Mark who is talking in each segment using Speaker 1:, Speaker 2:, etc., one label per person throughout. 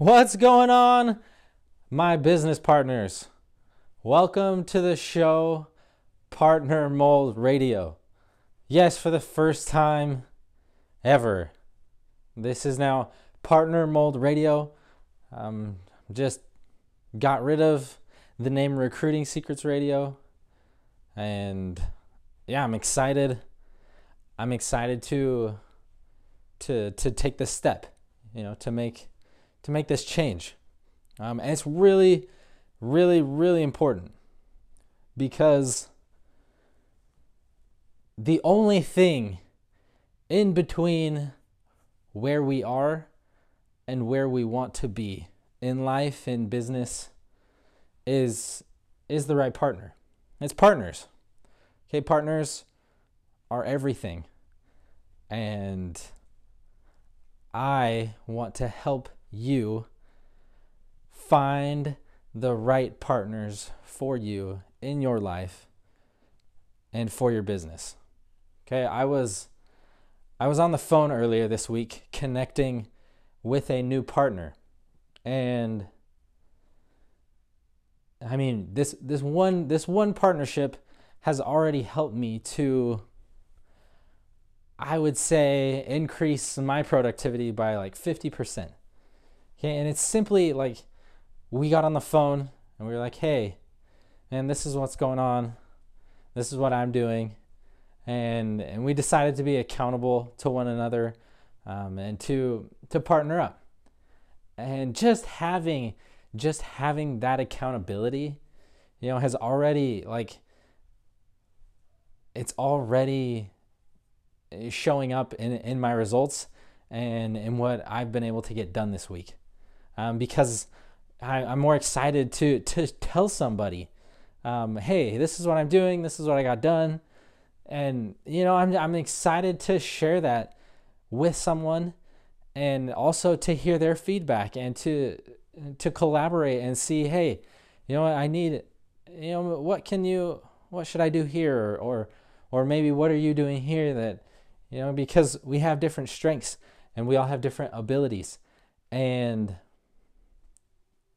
Speaker 1: What's going on, my business partners? Welcome to the show, Partner Mold Radio. Yes, for the first time ever, this is now Partner Mold Radio. Um, just got rid of the name Recruiting Secrets Radio, and yeah, I'm excited. I'm excited to to to take this step, you know, to make to make this change. Um, and it's really, really, really important because the only thing in between where we are and where we want to be in life in business is is the right partner. It's partners. Okay, partners are everything. And I want to help you find the right partners for you in your life and for your business. Okay, I was I was on the phone earlier this week connecting with a new partner. And I mean, this this one this one partnership has already helped me to I would say increase my productivity by like 50%. Okay, and it's simply like we got on the phone and we were like, hey, man, this is what's going on. This is what I'm doing. And, and we decided to be accountable to one another um, and to, to partner up. And just having just having that accountability, you know, has already like it's already showing up in, in my results and in what I've been able to get done this week um, because I, am more excited to to tell somebody, um, hey, this is what I'm doing, this is what I got done, and you know I'm I'm excited to share that with someone, and also to hear their feedback and to to collaborate and see, hey, you know what I need, you know what can you what should I do here? Or or maybe what are you doing here that you know because we have different strengths and we all have different abilities. And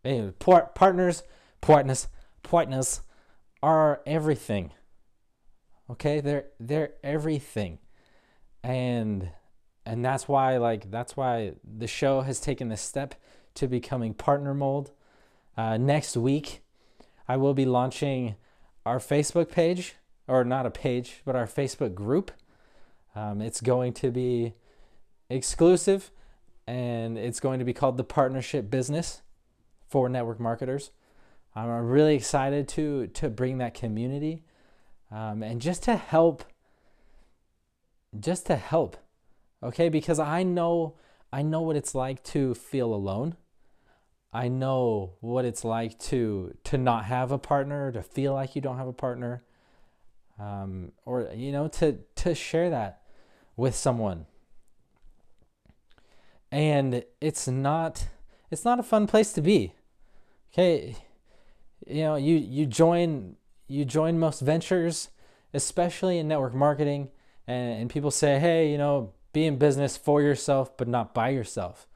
Speaker 1: Anyway, partners, partners, partners are everything. Okay, they're they're everything, and and that's why like that's why the show has taken this step to becoming partner mold. Uh, next week, I will be launching our Facebook page, or not a page, but our Facebook group. Um, it's going to be exclusive, and it's going to be called the Partnership Business for network marketers. I'm really excited to to bring that community um, and just to help, just to help, okay? Because I know I know what it's like to feel alone. I know what it's like to to not have a partner, to feel like you don't have a partner, um, or you know, to to share that with someone. And it's not it's not a fun place to be okay, you know, you you join you join most ventures, especially in network marketing, and, and people say, hey, you know, be in business for yourself, but not by yourself.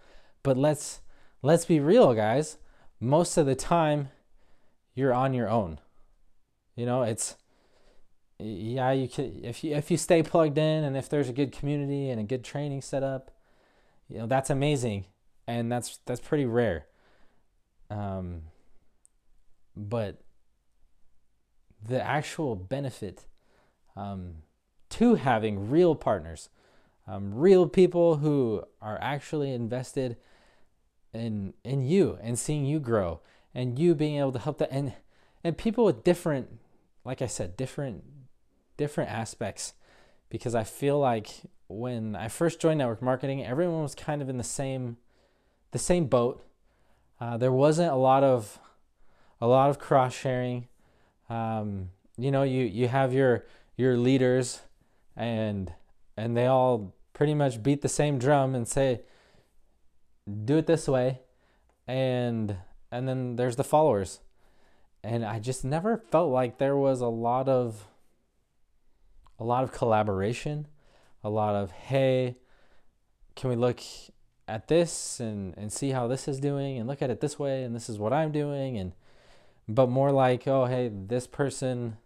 Speaker 1: But let's let's be real, guys. Most of the time, you're on your own. You know, it's yeah, you can if you if you stay plugged in and if there's a good community and a good training set up, you know, that's amazing. And that's that's pretty rare. Um, but the actual benefit um, to having real partners, um, real people who are actually invested in in you and seeing you grow and you being able to help that and and people with different like I said different different aspects. Because I feel like when I first joined network marketing everyone was kind of in the same the same boat uh, there wasn't a lot of a lot of cross sharing. Um, you know, you you have your your leaders, and and they all pretty much beat the same drum and say, "Do it this way," and and then there's the followers, and I just never felt like there was a lot of a lot of collaboration, a lot of hey, can we look at this and and see how this is doing and look at it this way and this is what I'm doing and but more like oh hey this person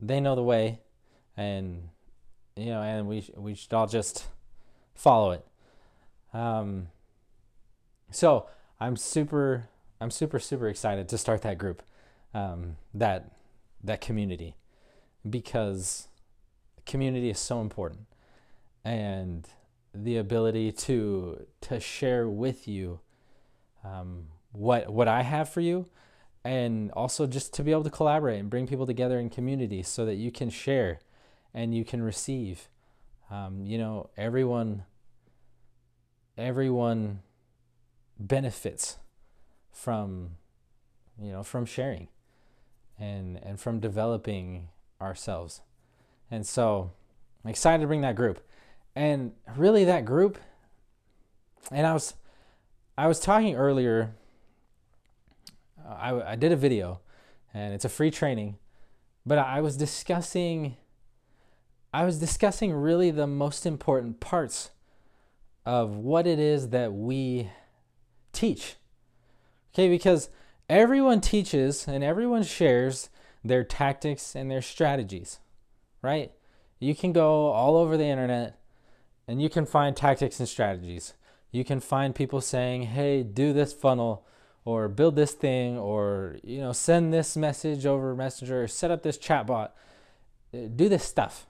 Speaker 1: they know the way and you know and we we should all just follow it. Um so I'm super I'm super super excited to start that group um that that community because community is so important. And the ability to to share with you um, what what I have for you, and also just to be able to collaborate and bring people together in community so that you can share and you can receive. Um, you know, everyone everyone benefits from you know from sharing and and from developing ourselves. And so I'm excited to bring that group and really that group and i was i was talking earlier uh, I, I did a video and it's a free training but i was discussing i was discussing really the most important parts of what it is that we teach. Okay because everyone teaches and everyone shares their tactics and their strategies right? You can go all over the internet and you can find tactics and strategies. You can find people saying, "Hey, do this funnel or build this thing or you know, send this message over Messenger or set up this chatbot. Uh, do this stuff."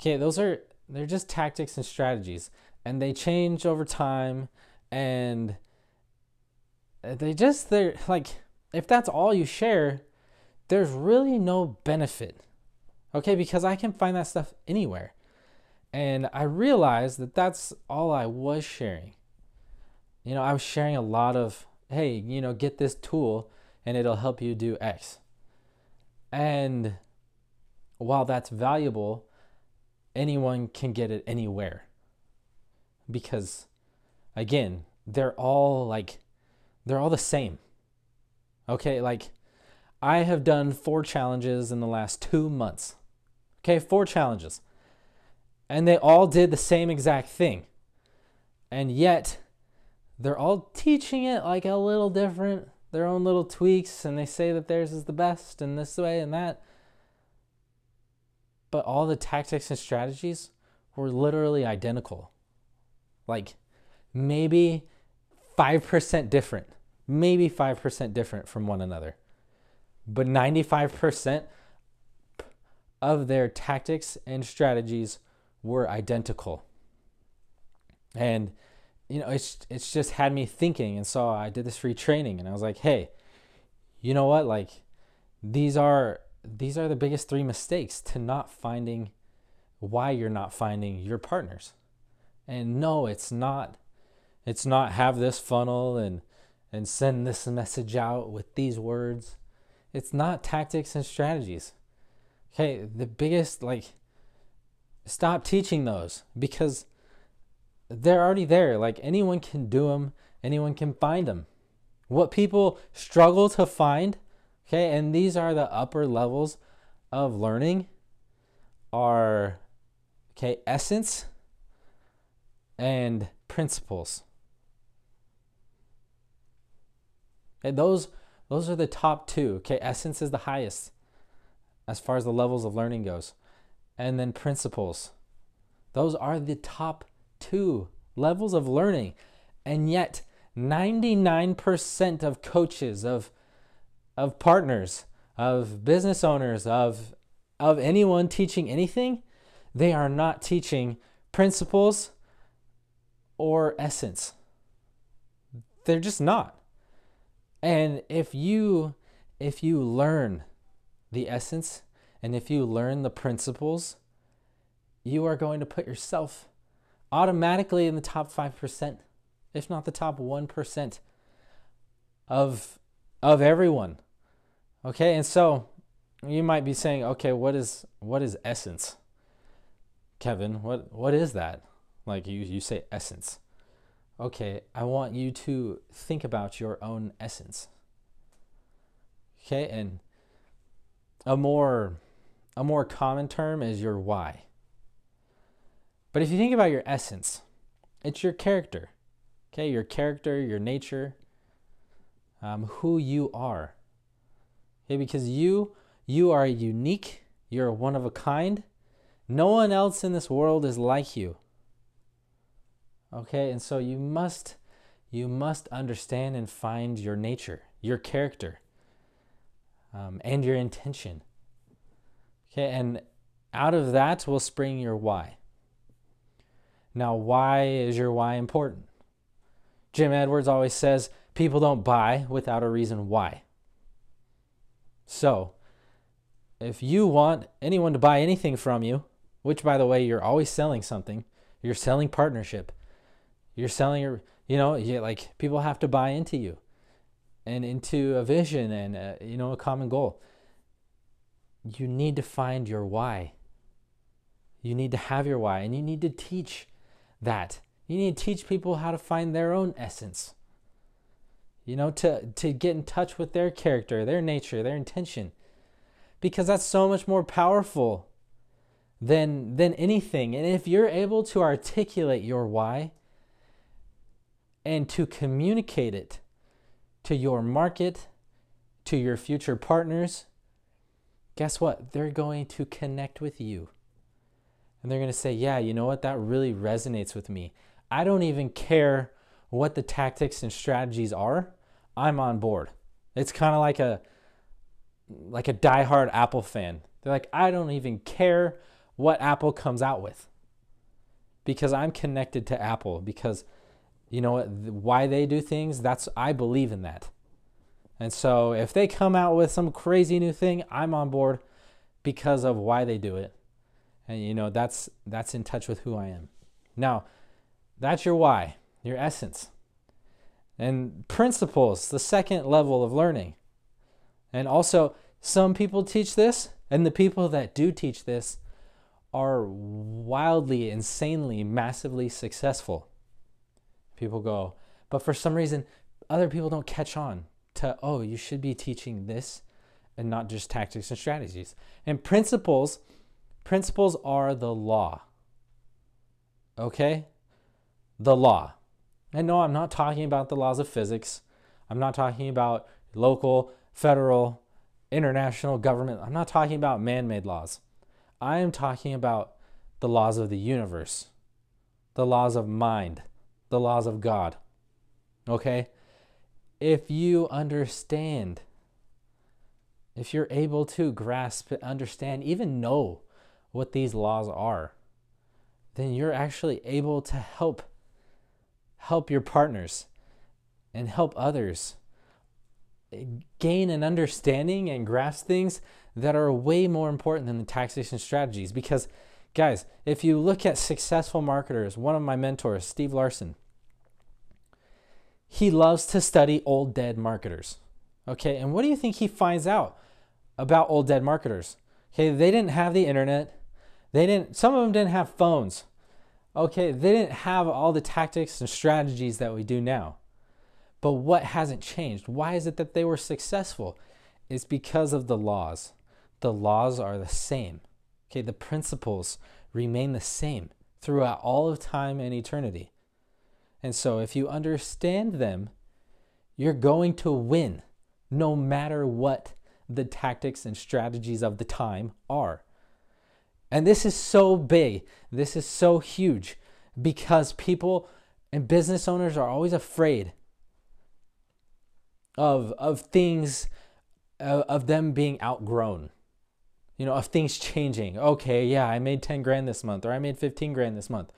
Speaker 1: Okay, those are they're just tactics and strategies and they change over time and they just they're like if that's all you share, there's really no benefit. Okay, because I can find that stuff anywhere. And I realized that that's all I was sharing. You know, I was sharing a lot of, hey, you know, get this tool and it'll help you do X. And while that's valuable, anyone can get it anywhere. Because again, they're all like, they're all the same. Okay, like I have done four challenges in the last two months. Okay, four challenges and they all did the same exact thing. And yet, they're all teaching it like a little different, their own little tweaks, and they say that theirs is the best and this way and that. But all the tactics and strategies were literally identical. Like maybe 5% different, maybe 5% different from one another. But 95% of their tactics and strategies were identical. And you know, it's it's just had me thinking and so I did this free training and I was like, "Hey, you know what? Like these are these are the biggest three mistakes to not finding why you're not finding your partners." And no, it's not it's not have this funnel and and send this message out with these words. It's not tactics and strategies. Okay, the biggest like stop teaching those because they're already there. Like anyone can do them, anyone can find them. What people struggle to find, okay, and these are the upper levels of learning, are okay, essence and principles. Okay, those those are the top two. Okay, essence is the highest as far as the levels of learning goes and then principles. Those are the top two levels of learning. And yet, 99% of coaches, of, of partners, of business owners, of, of anyone teaching anything, they are not teaching principles or essence. They're just not. And if you if you learn the essence and if you learn the principles, you are going to put yourself automatically in the top 5%, if not the top 1% of of everyone. Okay? And so you might be saying, "Okay, what is what is essence?" Kevin, what what is that? Like you you say essence. Okay, I want you to think about your own essence. Okay? And a more a more common term is your why. But if you think about your essence, It's your character. Okay, your character, your nature, um, who you are. Okay, because you you are unique, you're one of a kind. No one else in this world is like you. Okay, and so you must you must understand and find your nature, your character, um, and your intention. Okay, and out of that will spring your why. Now, why is your why important? Jim Edwards always says people don't buy without a reason why. So, if you want anyone to buy anything from you, which by the way, you're always selling something, you're selling partnership, you're selling your, you know, like people have to buy into you and into a vision and, uh, you know, a common goal. You need to find your why. You need to have your why and you need to teach that. You need to teach people how to find their own essence. You know, to, to get in touch with their character, their nature, their intention. Because that's so much more powerful than than anything. And if you're able to articulate your why and to communicate it to your market, to your future partners, guess what? They're going to connect with you. And they're going to say, yeah, you know what? That really resonates with me. I don't even care what the tactics and strategies are. I'm on board. It's kind of like a like a diehard Apple fan. They're like, I don't even care what Apple comes out with because I'm connected to Apple because you know what why they do things that's I believe in that. And so if they come out with some crazy new thing, I'm on board because of why they do it and you know that's that's in touch with who I am. Now, that's your why, your essence. And principles, the second level of learning. And also, some people teach this, and the people that do teach this are wildly, insanely, massively successful. People go, but for some reason, other people don't catch on to, oh, you should be teaching this and not just tactics and strategies. And principles Principles are the law. Okay? The law. And no, I'm not talking about the laws of physics. I'm not talking about local, federal, international government. I'm not talking about man made laws. I am talking about the laws of the universe, the laws of mind, the laws of God. Okay? If you understand, if you're able to grasp, understand, even know what these laws are, then you're actually able to help help your partners and help others gain an understanding and grasp things that are way more important than the taxation strategies. Because guys if you look at successful marketers one of my mentors steve larsen he loves to study old dead marketers okay and what do you think he finds out about old dead marketers okay they didn't have the internet they didn't, some of them didn't have phones. Okay, they didn't have all the tactics and strategies that we do now. But what hasn't changed? Why is it that they were successful? It's because of the laws. The laws are the same. Okay, the principles remain the same throughout all of time and eternity. And so if you understand them, you're going to win no matter what the tactics and strategies of the time are. And this is so big. This is so huge because people and business owners are always afraid of of things uh, of them being outgrown. You know, of things changing. Okay, yeah, I made 10 grand this month or I made 15 grand this month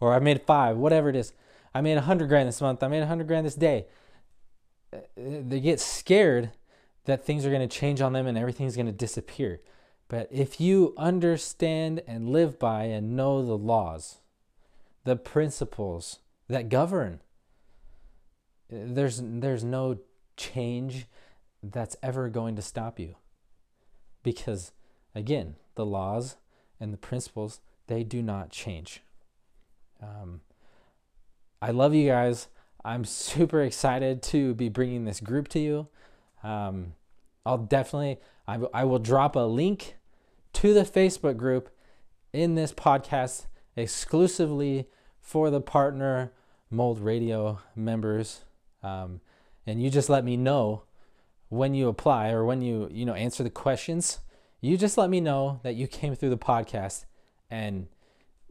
Speaker 1: or I made 5, whatever it is. I made a 100 grand this month. I made a 100 grand this day. Uh, they get scared that things are going to change on them and everything's going to disappear. But if you understand and live by and know the laws, the principles that govern, there's, there's no change that's ever going to stop you. Because, again, the laws and the principles, they do not change. Um, I love you guys. I'm super excited to be bringing this group to you. Um, I'll definitely, I, I will drop a link to the Facebook group in this podcast exclusively for the partner mold radio members um, and you just let me know when you apply or when you you know answer the questions you just let me know that you came through the podcast and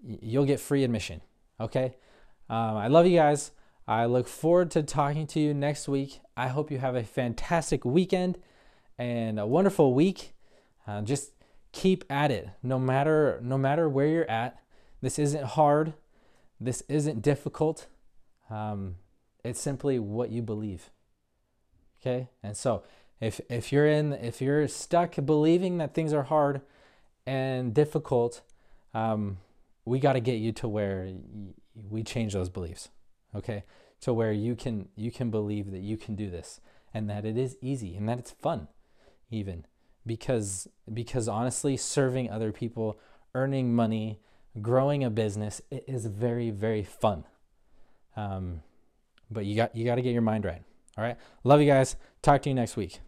Speaker 1: you'll get free admission okay um, i love you guys. I look forward to talking to you next week. I hope you have a fantastic weekend and a wonderful week. Uh, just keep at it. No matter no matter where you're at this isn't hard. This isn't difficult. Um, it's simply what you believe. Okay? And so if if you're in if you're stuck believing that things are hard and difficult, um, we got to get you to where we change those beliefs. Okay? To where you can you can believe that you can do this and that it is easy and that it's fun even because because honestly serving other people, earning money, growing a business it is very very fun. Um, but you got you got to get your mind right. All right. Love you guys. Talk to you next week.